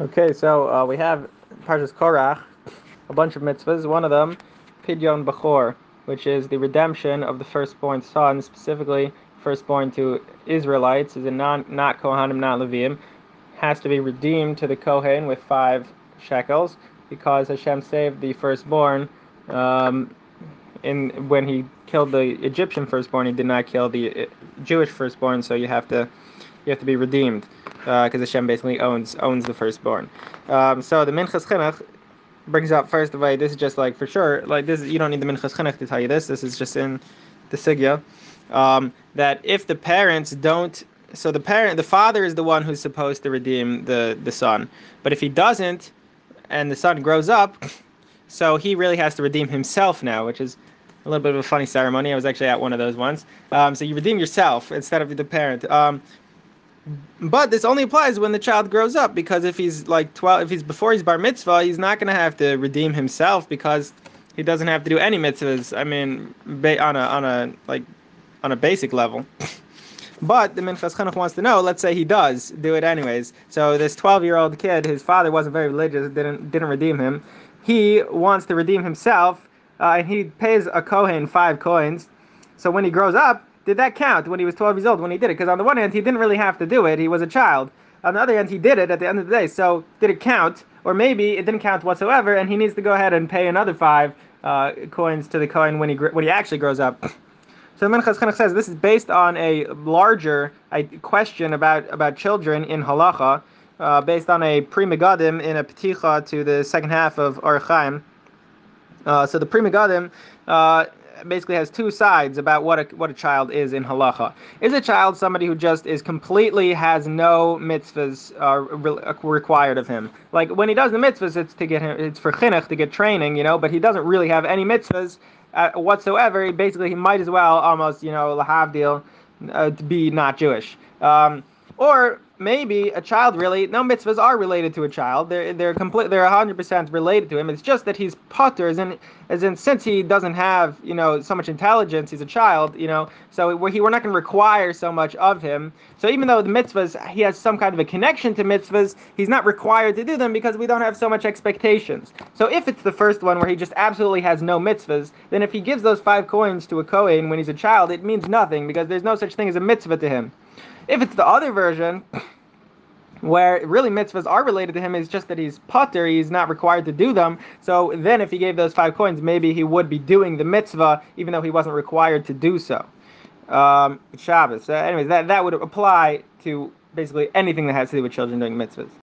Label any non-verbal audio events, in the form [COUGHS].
Okay, so uh, we have Parshas Korach, a bunch of mitzvahs. One of them, Pidyon Bechor, which is the redemption of the firstborn son, specifically firstborn to Israelites, is a non not Kohanim, not Leviim, has to be redeemed to the Kohen with five shekels because Hashem saved the firstborn. Um, in when he killed the Egyptian firstborn, he did not kill the uh, Jewish firstborn, so you have to you have to be redeemed because uh, Hashem basically owns owns the firstborn. Um, so the Minchas Chinuch brings up first of all, this is just like for sure, like this you don't need the Minchas Chinuch to tell you this. This is just in the Sugya um, that if the parents don't, so the parent, the father is the one who's supposed to redeem the the son, but if he doesn't, and the son grows up, [COUGHS] so he really has to redeem himself now, which is a little bit of a funny ceremony. I was actually at one of those ones. Um, so you redeem yourself instead of the parent. Um, but this only applies when the child grows up, because if he's like 12, if he's before he's bar mitzvah, he's not going to have to redeem himself because he doesn't have to do any mitzvahs. I mean, on a on a like on a basic level. [LAUGHS] But the Minchas Chinuch wants to know. Let's say he does do it anyways. So this 12-year-old kid, his father wasn't very religious, didn't didn't redeem him. He wants to redeem himself, uh, and he pays a kohen five coins. So when he grows up, did that count when he was 12 years old when he did it? Because on the one hand, he didn't really have to do it; he was a child. On the other hand, he did it at the end of the day. So did it count? Or maybe it didn't count whatsoever, and he needs to go ahead and pay another five uh, coins to the kohen when he when he actually grows up. [CLEARS THROAT] So the Chinuch says this is based on a larger question about about children in halacha, uh, based on a Pri Megadim in a peticha to the second half of Chaim. Uh, so the Pri Megadim uh, basically has two sides about what a what a child is in halacha. Is a child somebody who just is completely has no mitzvahs uh, re- required of him? Like when he does the mitzvahs, it's to get him, it's for chinuch to get training, you know. But he doesn't really have any mitzvahs uh, whatsoever. Basically, he might as well almost you know lahavdil uh, to be not Jewish. Um, or maybe a child really no mitzvahs are related to a child. They're they're complete they're hundred percent related to him. It's just that he's patur, as in as in since he doesn't have you know so much intelligence, he's a child. You know, so we're, he, we're not going to require so much of him. So even though the mitzvahs he has some kind of a connection to mitzvahs, he's not required to do them because we don't have so much expectations. So if it's the first one where he just absolutely has no mitzvahs, then if he gives those five coins to a kohen when he's a child, it means nothing because there's no such thing as a mitzvah to him. If it's the other version, where really mitzvahs are related to him, is just that he's patur, he's not required to do them. So then, if he gave those five coins, maybe he would be doing the mitzvah, even though he wasn't required to do so. Um, Shabbos. So anyways, that, that would apply to basically anything that has to do with children doing mitzvahs.